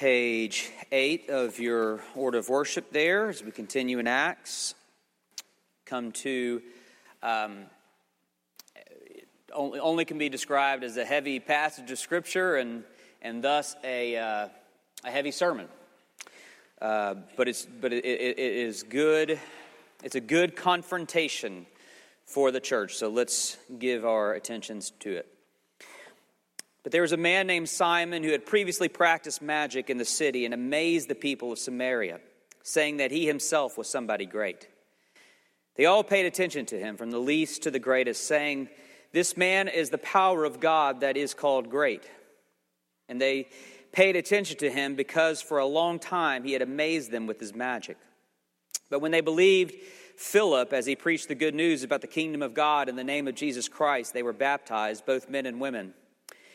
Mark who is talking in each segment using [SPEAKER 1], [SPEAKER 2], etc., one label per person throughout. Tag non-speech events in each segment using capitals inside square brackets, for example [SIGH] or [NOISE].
[SPEAKER 1] Page 8 of your order of worship there as we continue in Acts. Come to, um, only, only can be described as a heavy passage of Scripture and, and thus a, uh, a heavy sermon. Uh, but it's, but it, it, it is good, it's a good confrontation for the church. So let's give our attentions to it. But there was a man named Simon who had previously practiced magic in the city and amazed the people of Samaria, saying that he himself was somebody great. They all paid attention to him, from the least to the greatest, saying, This man is the power of God that is called great. And they paid attention to him because for a long time he had amazed them with his magic. But when they believed Philip as he preached the good news about the kingdom of God in the name of Jesus Christ, they were baptized, both men and women.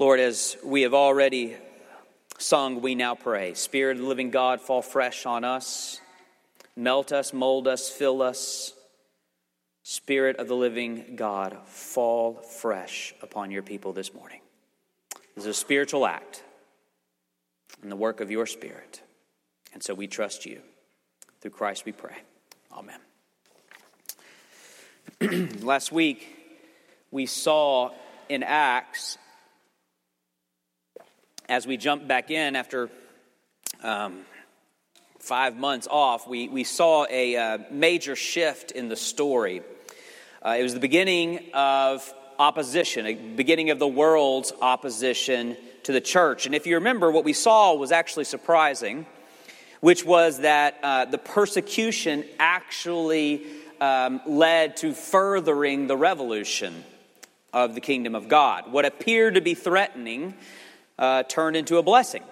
[SPEAKER 1] Lord, as we have already sung, we now pray. Spirit of the living God, fall fresh on us, melt us, mold us, fill us. Spirit of the living God, fall fresh upon your people this morning. This is a spiritual act and the work of your Spirit. And so we trust you. Through Christ we pray. Amen. [CLEARS THROAT] Last week, we saw in Acts as we jump back in after um, five months off, we, we saw a uh, major shift in the story. Uh, it was the beginning of opposition, a beginning of the world's opposition to the church. And if you remember, what we saw was actually surprising, which was that uh, the persecution actually um, led to furthering the revolution of the kingdom of God. What appeared to be threatening uh, turned into a blessing.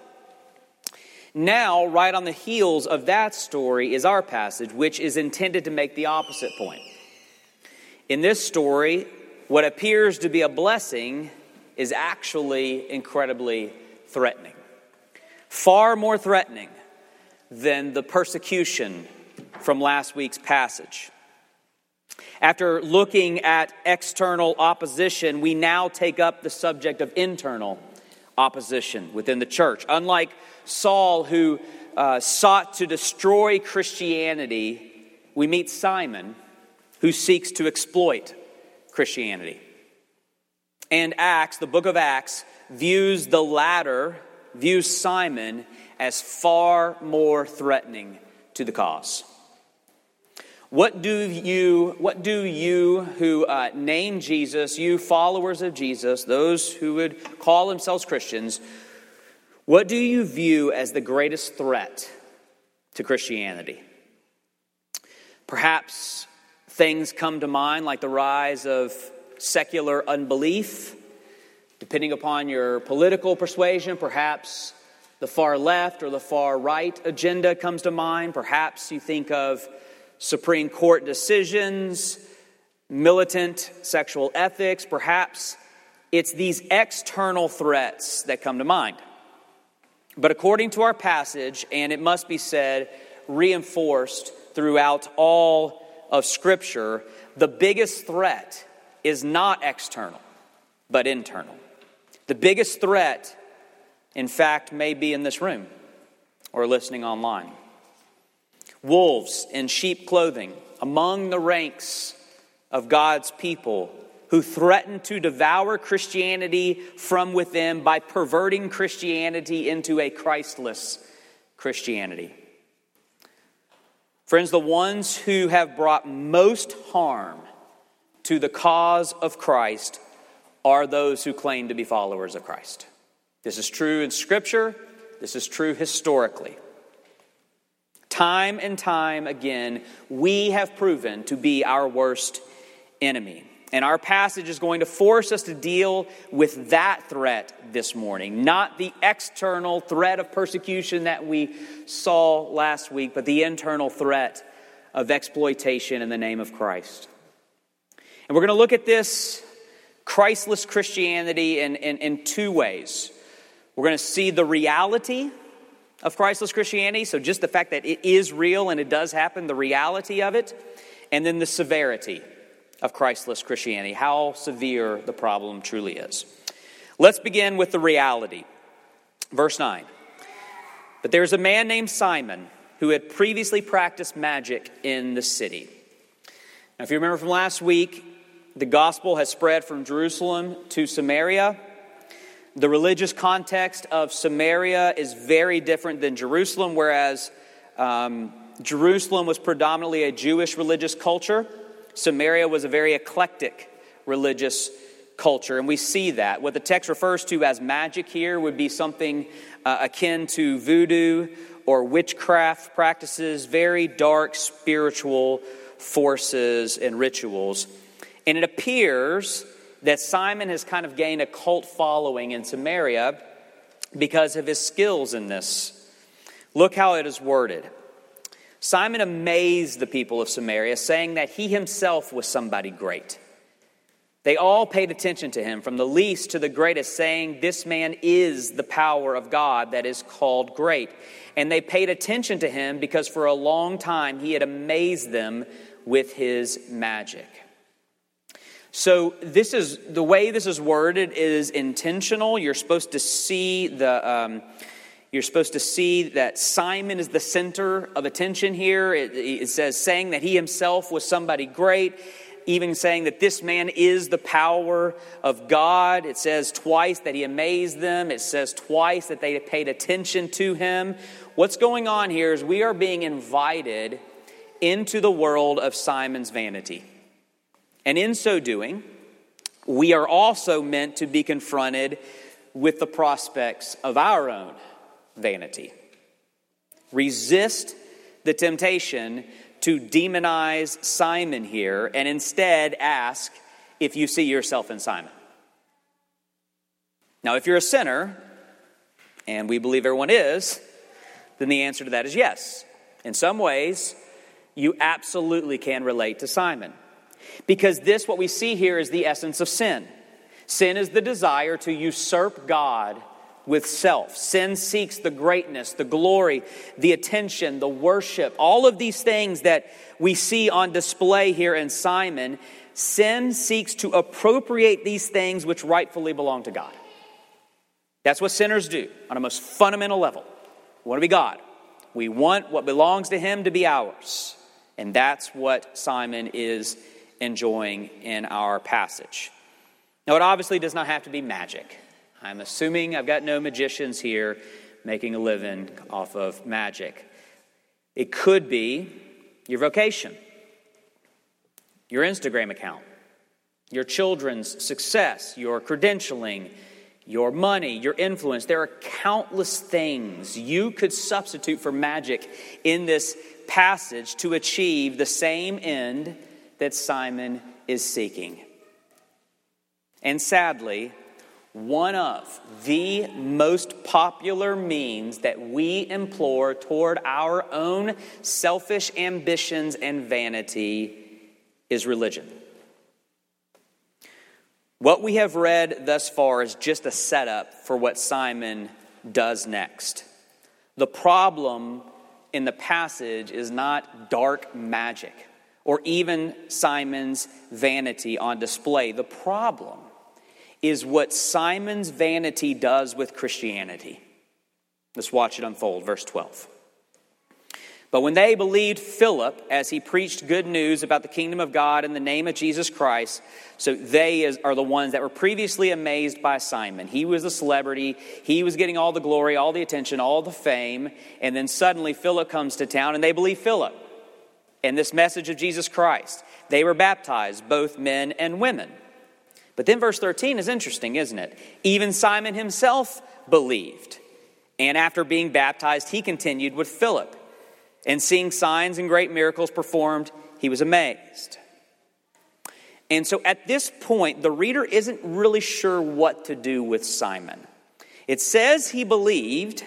[SPEAKER 1] Now, right on the heels of that story is our passage, which is intended to make the opposite point. In this story, what appears to be a blessing is actually incredibly threatening. Far more threatening than the persecution from last week's passage. After looking at external opposition, we now take up the subject of internal opposition within the church. Unlike Saul, who uh, sought to destroy Christianity, we meet Simon, who seeks to exploit Christianity. And Acts, the book of Acts, views the latter, views Simon as far more threatening to the cause. What do you, what do you who uh, name Jesus, you followers of Jesus, those who would call themselves Christians, what do you view as the greatest threat to Christianity? Perhaps things come to mind like the rise of secular unbelief, depending upon your political persuasion, perhaps the far left or the far right agenda comes to mind. Perhaps you think of Supreme Court decisions, militant sexual ethics. Perhaps it's these external threats that come to mind. But according to our passage, and it must be said, reinforced throughout all of Scripture, the biggest threat is not external, but internal. The biggest threat, in fact, may be in this room or listening online wolves in sheep clothing among the ranks of God's people who threaten to devour Christianity from within by perverting Christianity into a Christless Christianity. Friends, the ones who have brought most harm to the cause of Christ are those who claim to be followers of Christ. This is true in Scripture, this is true historically. Time and time again, we have proven to be our worst enemy. And our passage is going to force us to deal with that threat this morning, not the external threat of persecution that we saw last week, but the internal threat of exploitation in the name of Christ. And we're going to look at this Christless Christianity in, in, in two ways. We're going to see the reality of Christless Christianity. So, just the fact that it is real and it does happen, the reality of it, and then the severity of Christless Christianity, how severe the problem truly is. Let's begin with the reality. Verse 9. But there's a man named Simon who had previously practiced magic in the city. Now, if you remember from last week, the gospel has spread from Jerusalem to Samaria. The religious context of Samaria is very different than Jerusalem, whereas um, Jerusalem was predominantly a Jewish religious culture. Samaria was a very eclectic religious culture, and we see that. What the text refers to as magic here would be something uh, akin to voodoo or witchcraft practices, very dark spiritual forces and rituals. And it appears that Simon has kind of gained a cult following in Samaria because of his skills in this. Look how it is worded. Simon amazed the people of Samaria, saying that he himself was somebody great. They all paid attention to him, from the least to the greatest, saying, This man is the power of God that is called great. And they paid attention to him because for a long time he had amazed them with his magic. So this is the way this is worded is intentional. You're supposed to see the. Um, you're supposed to see that Simon is the center of attention here. It, it, says, saying that he himself was somebody great, even saying that this man is the power of God. It says twice that he amazed them, it says twice that they paid attention to him. What's going on here is we are being invited into the world of Simon's vanity. And in so doing, we are also meant to be confronted with the prospects of our own vanity. Resist the temptation to demonize Simon here and instead ask if you see yourself in Simon. Now, if you're a sinner, and we believe everyone is, then the answer to that is yes. In some ways, you absolutely can relate to Simon. Because this, what we see here, is the essence of sin. Sin is the desire to usurp God with self. Sin seeks the greatness, the glory, the attention, the worship, all of these things that we see on display here in Simon. Sin seeks to appropriate these things which rightfully belong to God. That's what sinners do on a most fundamental level. We want to be God. We want what belongs to Him to be ours. And that's what Simon is enjoying in our passage. Now, it obviously does not have to be magic. I'm assuming I've got no magicians here making a living off of magic. It could be your vocation, your Instagram account, your children's success, your credentialing, your money, your influence. There are countless things you could substitute for magic in this passage to achieve the same end that Simon is seeking. And sadly, one of the most popular means that we implore toward our own selfish ambitions and vanity is religion. What we have read thus far is just a setup for what Simon does next. The problem in the passage is not dark magic or even Simon's vanity on display. The problem is what Simon's vanity does with Christianity. Let's watch it unfold. Verse 12. But when they believed Philip as he preached good news about the kingdom of God in the name of Jesus Christ, so they are the ones that were previously amazed by Simon. He was a celebrity, he was getting all the glory, all the attention, all the fame, and then suddenly Philip comes to town and they believe Philip and this message of Jesus Christ. They were baptized, both men and women. But then verse 13 is interesting, isn't it? Even Simon himself believed. And after being baptized, he continued with Philip and seeing signs and great miracles performed, he was amazed. And so at this point, the reader isn't really sure what to do with Simon. It says he believed,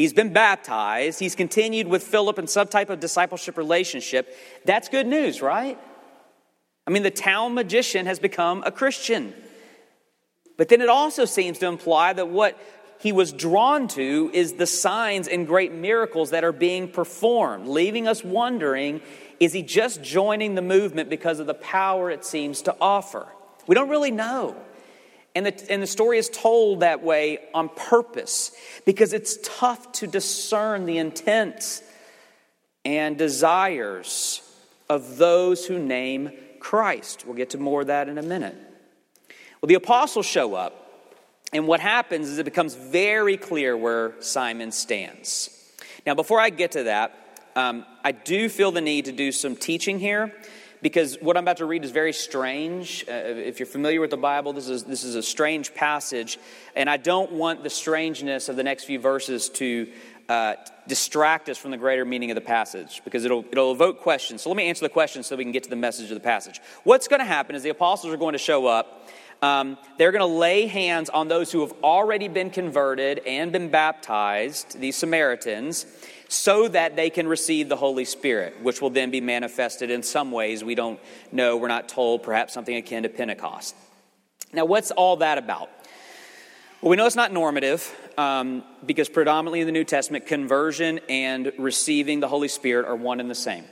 [SPEAKER 1] he's been baptized, he's continued with Philip in some type of discipleship relationship. That's good news, right? I mean, the town magician has become a Christian. But then it also seems to imply that what he was drawn to is the signs and great miracles that are being performed, leaving us wondering is he just joining the movement because of the power it seems to offer? We don't really know. And the, and the story is told that way on purpose because it's tough to discern the intents and desires of those who name Christ. We'll get to more of that in a minute. Well, the apostles show up and what happens is it becomes very clear where Simon stands. Now, before I get to that, um, I do feel the need to do some teaching here because what I'm about to read is very strange. Uh, if you're familiar with the Bible, this is, this is a strange passage, and I don't want the strangeness of the next few verses to uh, distract us from the greater meaning of the passage because it'll, it'll evoke questions. So let me answer the question so we can get to the message of the passage. What's going to happen is the apostles are going to show up um, they're going to lay hands on those who have already been converted and been baptized, these Samaritans, so that they can receive the Holy Spirit, which will then be manifested in some ways we don't know, we're not told, perhaps something akin to Pentecost. Now, what's all that about? Well, we know it's not normative um, because predominantly in the New Testament, conversion and receiving the Holy Spirit are one and the same.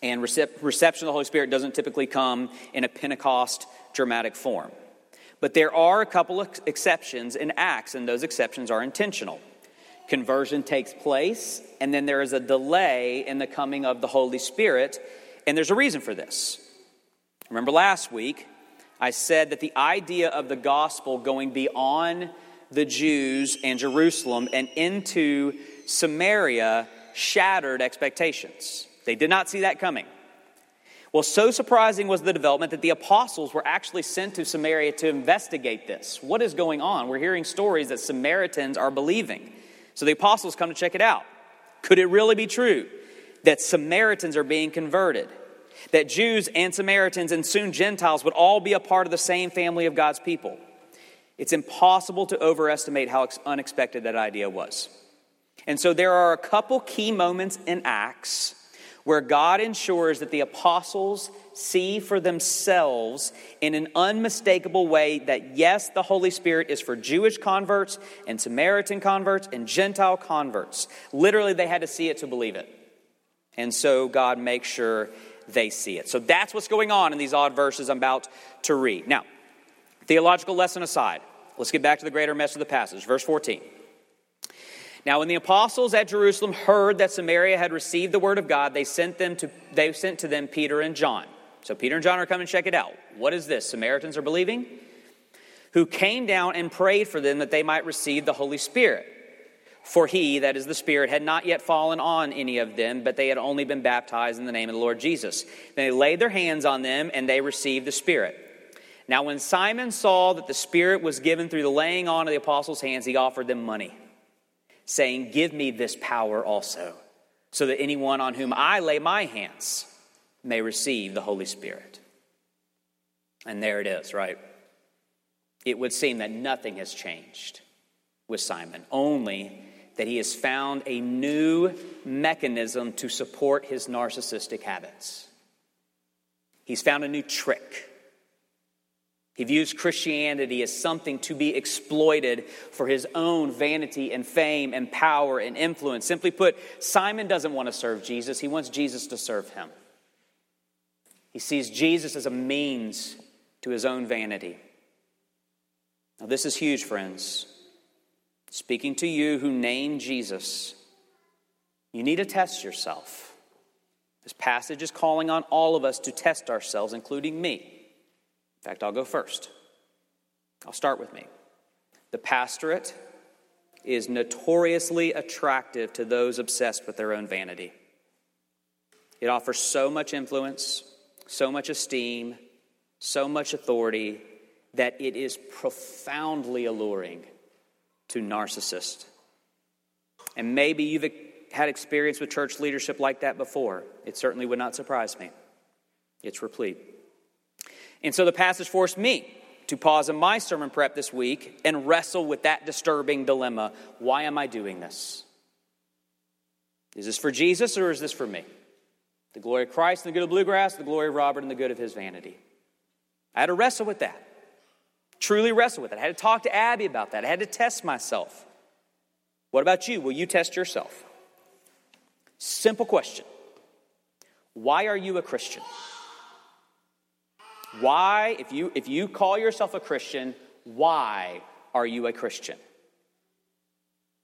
[SPEAKER 1] And recep- reception of the Holy Spirit doesn't typically come in a Pentecost dramatic form. But there are a couple of exceptions in Acts, and those exceptions are intentional. Conversion takes place, and then there is a delay in the coming of the Holy Spirit, and there's a reason for this. Remember last week, I said that the idea of the gospel going beyond the Jews and Jerusalem and into Samaria shattered expectations. They did not see that coming. Well, so surprising was the development that the apostles were actually sent to Samaria to investigate this. What is going on? We're hearing stories that Samaritans are believing. So the apostles come to check it out. Could it really be true that Samaritans are being converted? That Jews and Samaritans and soon Gentiles would all be a part of the same family of God's people? It's impossible to overestimate how unexpected that idea was. And so there are a couple key moments in Acts where God ensures that the apostles see for themselves in an unmistakable way that yes, the Holy Spirit is for Jewish converts and Samaritan converts and Gentile converts. Literally, they had to see it to believe it. And so God makes sure they see it. So that's what's going on in these odd verses I'm about to read. Now, theological lesson aside, Let's get back to the greater message of the passage. Verse 14. Now, when the apostles at Jerusalem heard that Samaria had received the word of God, they sent them to they sent to them Peter and John. So Peter and John are coming to check it out. What is this? Samaritans are believing? Who came down and prayed for them that they might receive the Holy Spirit. For he, that is the Spirit, had not yet fallen on any of them, but they had only been baptized in the name of the Lord Jesus. They laid their hands on them, and they received the Spirit. Now, when Simon saw that the Spirit was given through the laying on of the apostles' hands, he offered them money saying, Give me this power also, so that anyone on whom I lay my hands may receive the Holy Spirit. And there it is, right? It would seem that nothing has changed with Simon, only that he has found a new mechanism to support his narcissistic habits. He's found a new trick he views Christianity as something to be exploited for his own vanity and fame and power and influence. Simply put, Simon doesn't want to serve Jesus, he wants Jesus to serve him. He sees Jesus as a means to his own vanity. Now, this is huge, friends. Speaking to you who name Jesus, you need to test yourself. This passage is calling on all of us to test ourselves, including me. In fact, I'll go first. I'll start with me. The pastorate is notoriously attractive to those obsessed with their own vanity. It offers so much influence, so much esteem, so much authority that it is profoundly alluring to narcissists. And maybe you've had experience with church leadership like that before. It certainly would not surprise me. It's replete. And so the passage forced me to pause in my sermon prep this week and wrestle with that disturbing dilemma. Why am I doing this? Is this for Jesus or is this for me? The glory of Christ and the good of bluegrass, the glory of Robert and the good of his vanity. I had to wrestle with that. Truly wrestle with it. I had to talk to Abby about that. I had to test myself. What about you? Will you test yourself? Simple question Why are you a Christian? Why, if you, if you call yourself a Christian, why are you a Christian?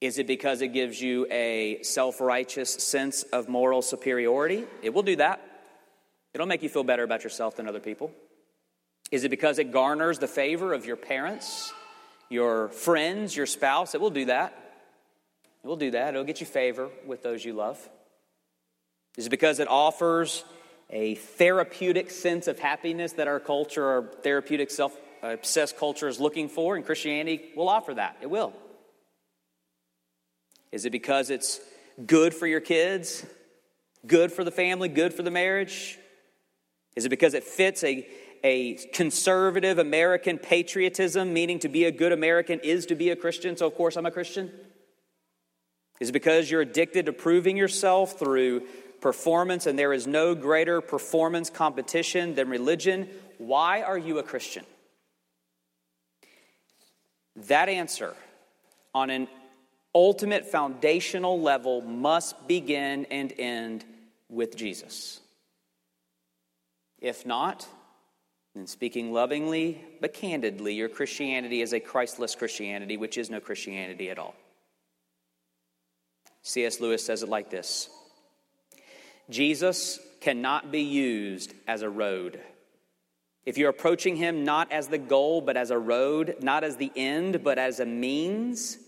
[SPEAKER 1] Is it because it gives you a self righteous sense of moral superiority? It will do that. It'll make you feel better about yourself than other people. Is it because it garners the favor of your parents, your friends, your spouse? It will do that. It will do that. It'll get you favor with those you love. Is it because it offers a therapeutic sense of happiness that our culture, our therapeutic self obsessed culture is looking for, and Christianity will offer that. It will. Is it because it's good for your kids, good for the family, good for the marriage? Is it because it fits a, a conservative American patriotism, meaning to be a good American is to be a Christian, so of course I'm a Christian? Is it because you're addicted to proving yourself through performance, and there is no greater performance competition than religion. Why are you a Christian? That answer, on an ultimate foundational level, must begin and end with Jesus. If not, then speaking lovingly but candidly, your Christianity is a Christless Christianity, which is no Christianity at all. C.S. Lewis says it like this Jesus cannot be used as a road. If you're approaching him not as the goal, but as a road, not as the end, but as a means,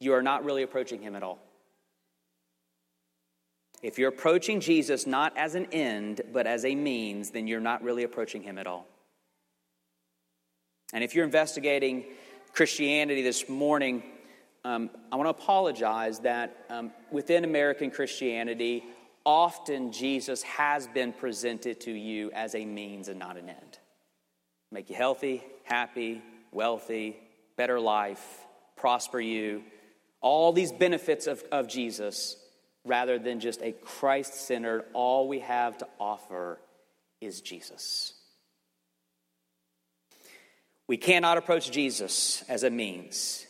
[SPEAKER 1] you are not really approaching him at all. If you're approaching Jesus not as an end, but as a means, then you're not really approaching him at all. And if you're investigating Christianity this morning, um, I want to apologize that um, within American Christianity, often Jesus has been presented to you as a means and not an end. Make you healthy, happy, wealthy, better life, prosper you, all these benefits of, of Jesus, rather than just a Christ centered, all we have to offer is Jesus. We cannot approach Jesus as a means.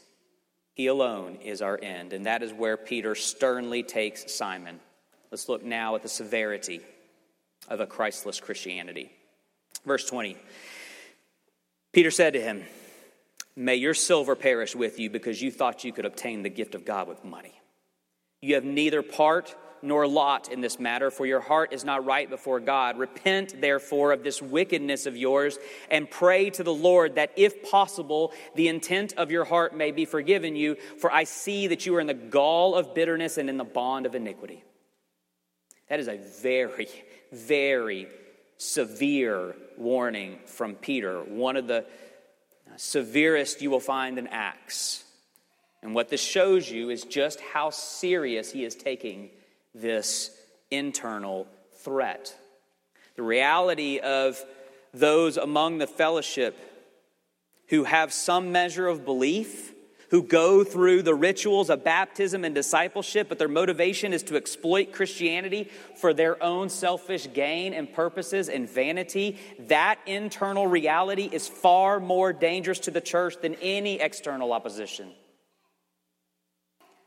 [SPEAKER 1] He alone is our end. And that is where Peter sternly takes Simon. Let's look now at the severity of a Christless Christianity. Verse 20 Peter said to him, May your silver perish with you because you thought you could obtain the gift of God with money. You have neither part nor lot in this matter, for your heart is not right before God. Repent, therefore, of this wickedness of yours, and pray to the Lord that, if possible, the intent of your heart may be forgiven you. For I see that you are in the gall of bitterness and in the bond of iniquity. That is a very, very severe warning from Peter, one of the severest you will find in Acts. And what this shows you is just how serious he is taking this internal threat. The reality of those among the fellowship who have some measure of belief, who go through the rituals of baptism and discipleship, but their motivation is to exploit Christianity for their own selfish gain and purposes and vanity, that internal reality is far more dangerous to the church than any external opposition.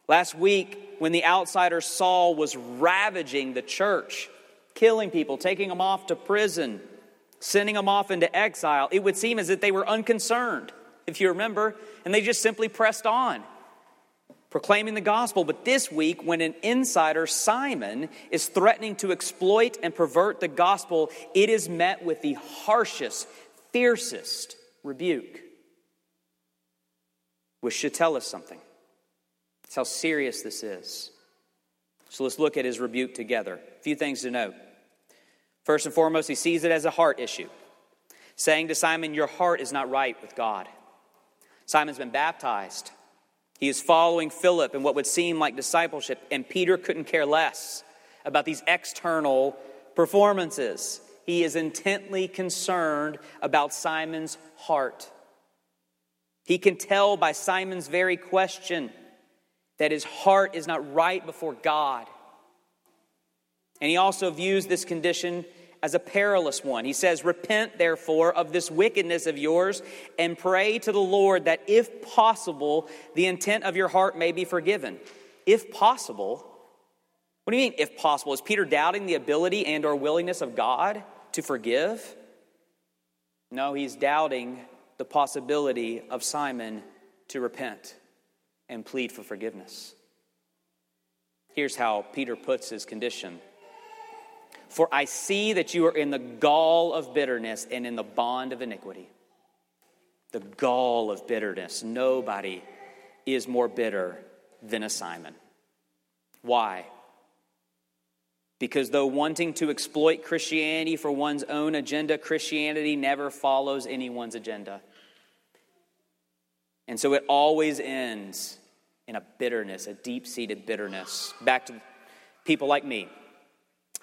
[SPEAKER 1] Last week, when the outsider Saul was ravaging the church, killing people, taking them off to prison, sending them off into exile, it would seem as if they were unconcerned, if you remember, and they just simply pressed on, proclaiming the gospel. But this week, when an insider, Simon, is threatening to exploit and pervert the gospel, it is met with the harshest, fiercest rebuke, which should tell us something. It's how serious this is. So let's look at his rebuke together. A few things to note. First and foremost, he sees it as a heart issue, saying to Simon, Your heart is not right with God. Simon's been baptized. He is following Philip in what would seem like discipleship, and Peter couldn't care less about these external performances. He is intently concerned about Simon's heart. He can tell by Simon's very question that his heart is not right before God. And he also views this condition as a perilous one. He says, Repent, therefore, of this wickedness of yours, and pray to the Lord that, if possible, the intent of your heart may be forgiven. If possible, what do you mean, if possible? Is Peter doubting the ability and or willingness of God to forgive? No, he's doubting the possibility of Simon to repent and plead for forgiveness. Here's how Peter puts his condition For I see that you are in the gall of bitterness and in the bond of iniquity. The gall of bitterness. Nobody is more bitter than a Simon. Why? Because though wanting to exploit Christianity for one's own agenda, Christianity never follows anyone's agenda. And so it always ends in a bitterness, a deep seated bitterness. Back to people like me.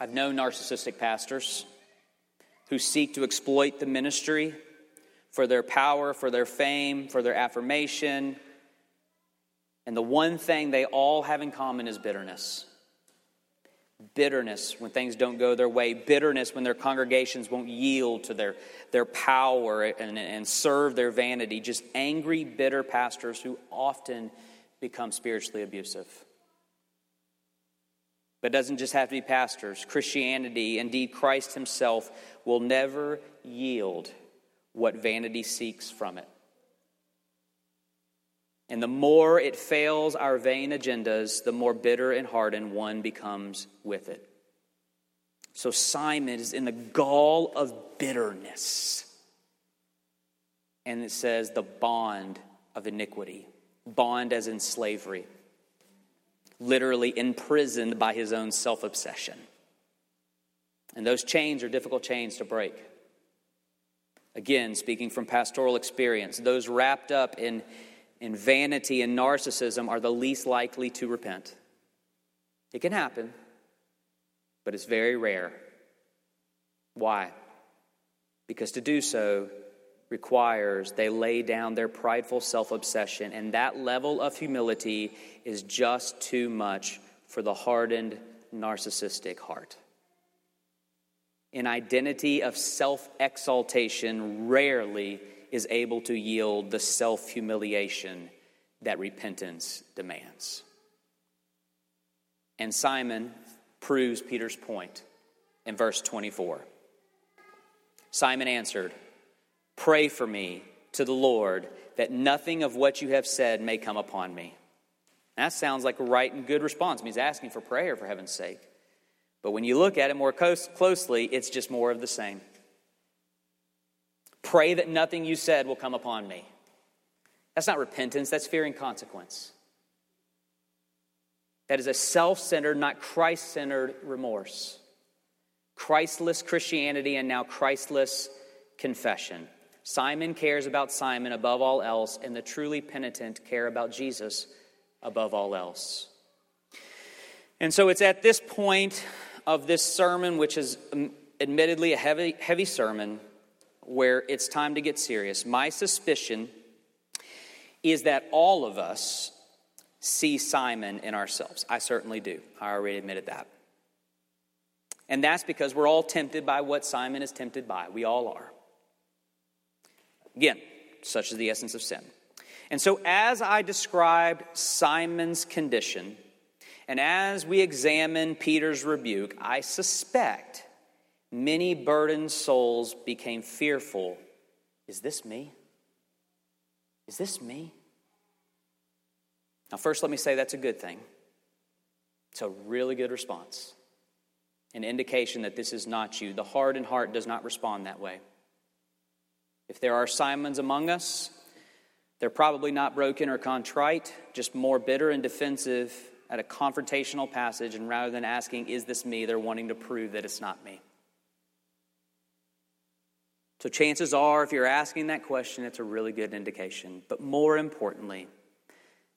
[SPEAKER 1] I've known narcissistic pastors who seek to exploit the ministry for their power, for their fame, for their affirmation. And the one thing they all have in common is bitterness. Bitterness when things don't go their way, bitterness when their congregations won't yield to their, their power and, and serve their vanity. Just angry, bitter pastors who often become spiritually abusive. But it doesn't just have to be pastors. Christianity, indeed Christ himself, will never yield what vanity seeks from it. And the more it fails our vain agendas, the more bitter and hardened one becomes with it. So Simon is in the gall of bitterness. And it says the bond of iniquity bond as in slavery, literally imprisoned by his own self obsession. And those chains are difficult chains to break. Again, speaking from pastoral experience, those wrapped up in, in vanity and narcissism are the least likely to repent. It can happen, but it's very rare. Why? Because to do so requires they lay down their prideful self obsession, and that level of humility is just too much for the hardened, narcissistic heart. An identity of self exaltation rarely is able to yield the self humiliation that repentance demands. And Simon proves Peter's point in verse 24. Simon answered, Pray for me to the Lord that nothing of what you have said may come upon me. That sounds like a right and good response. I mean, he's asking for prayer, for heaven's sake. But when you look at it more closely, it's just more of the same. Pray that nothing you said will come upon me. That's not repentance, that's fearing consequence. That is a self centered, not Christ centered remorse. Christless Christianity and now Christless confession. Simon cares about Simon above all else, and the truly penitent care about Jesus above all else. And so it's at this point of this sermon, which is um, admittedly a heavy, heavy sermon, where it's time to get serious. My suspicion is that all of us see Simon in ourselves. I certainly do. I already admitted that. And that's because we're all tempted by what Simon is tempted by. We all are. Again, such is the essence of sin. And so, as I described Simon's condition, and as we examine Peter's rebuke, I suspect many burdened souls became fearful. Is this me? Is this me? Now, first, let me say that's a good thing. It's a really good response, an indication that this is not you. The hardened heart does not respond that way. If there are Simons among us, they're probably not broken or contrite, just more bitter and defensive at a confrontational passage, and rather than asking, Is this me? they're wanting to prove that it's not me. So, chances are, if you're asking that question, it's a really good indication. But more importantly,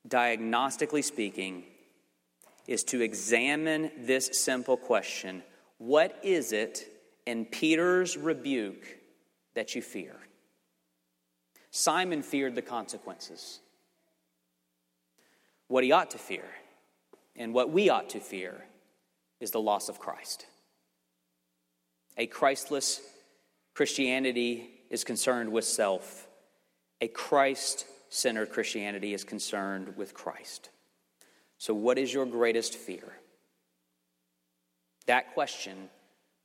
[SPEAKER 1] diagnostically speaking, is to examine this simple question What is it in Peter's rebuke that you fear? Simon feared the consequences. What he ought to fear and what we ought to fear is the loss of Christ. A Christless Christianity is concerned with self, a Christ centered Christianity is concerned with Christ. So, what is your greatest fear? That question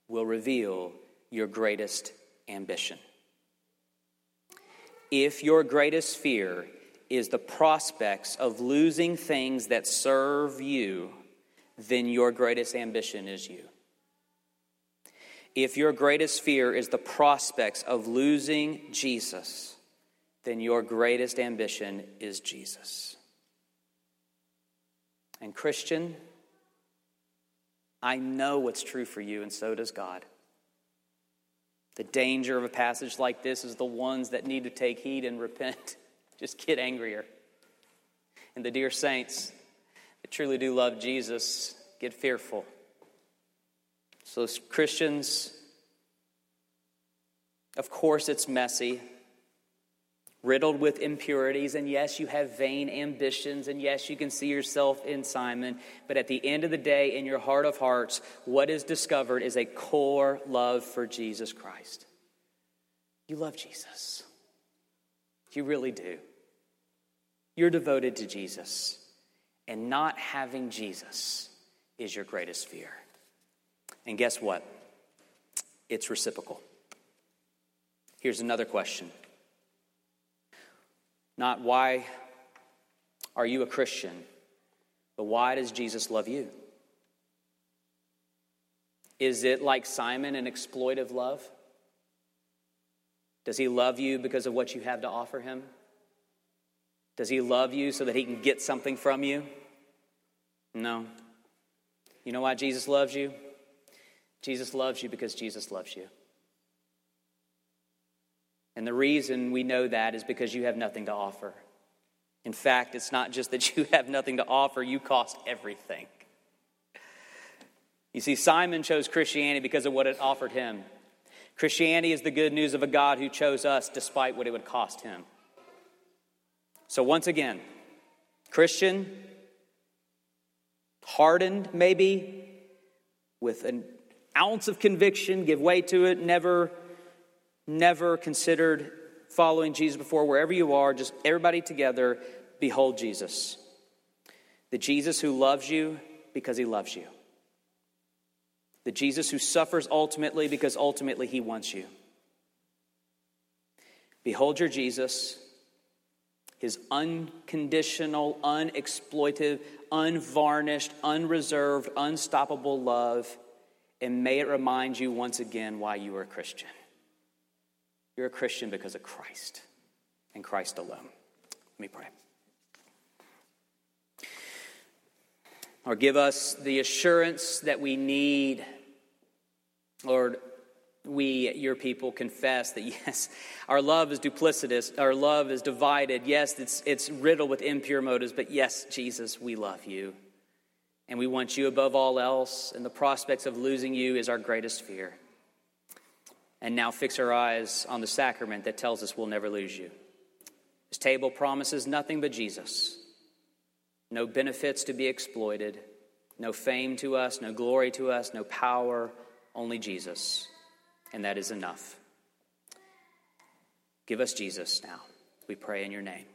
[SPEAKER 1] will reveal your greatest ambition. If your greatest fear is the prospects of losing things that serve you, then your greatest ambition is you. If your greatest fear is the prospects of losing Jesus, then your greatest ambition is Jesus. And, Christian, I know what's true for you, and so does God. The danger of a passage like this is the ones that need to take heed and repent [LAUGHS] just get angrier. And the dear saints that truly do love Jesus get fearful. So, Christians, of course, it's messy, riddled with impurities, and yes, you have vain ambitions, and yes, you can see yourself in Simon. But at the end of the day, in your heart of hearts, what is discovered is a core love for Jesus Christ. You love Jesus. You really do. You're devoted to Jesus. And not having Jesus is your greatest fear. And guess what? It's reciprocal. Here's another question Not why are you a Christian, but why does Jesus love you? Is it like Simon, an exploitive love? Does he love you because of what you have to offer him? Does he love you so that he can get something from you? No. You know why Jesus loves you? Jesus loves you because Jesus loves you. And the reason we know that is because you have nothing to offer. In fact, it's not just that [LAUGHS] you have nothing to offer, you cost everything. You see, Simon chose Christianity because of what it offered him. Christianity is the good news of a God who chose us despite what it would cost him. So, once again, Christian, hardened maybe, with an ounce of conviction, give way to it, never, never considered following Jesus before, wherever you are, just everybody together, behold Jesus. The Jesus who loves you because he loves you. The Jesus who suffers ultimately because ultimately he wants you. Behold your Jesus, his unconditional, unexploitive, unvarnished, unreserved, unstoppable love, and may it remind you once again why you are a Christian. You're a Christian because of Christ and Christ alone. Let me pray. Or give us the assurance that we need. Lord, we, your people, confess that [LAUGHS] yes, our love is duplicitous, our love is divided. Yes, it's, it's riddled with impure motives, but yes, Jesus, we love you. And we want you above all else, and the prospects of losing you is our greatest fear. And now fix our eyes on the sacrament that tells us we'll never lose you. This table promises nothing but Jesus. No benefits to be exploited, no fame to us, no glory to us, no power, only Jesus and that is enough. Give us Jesus now. We pray in your name.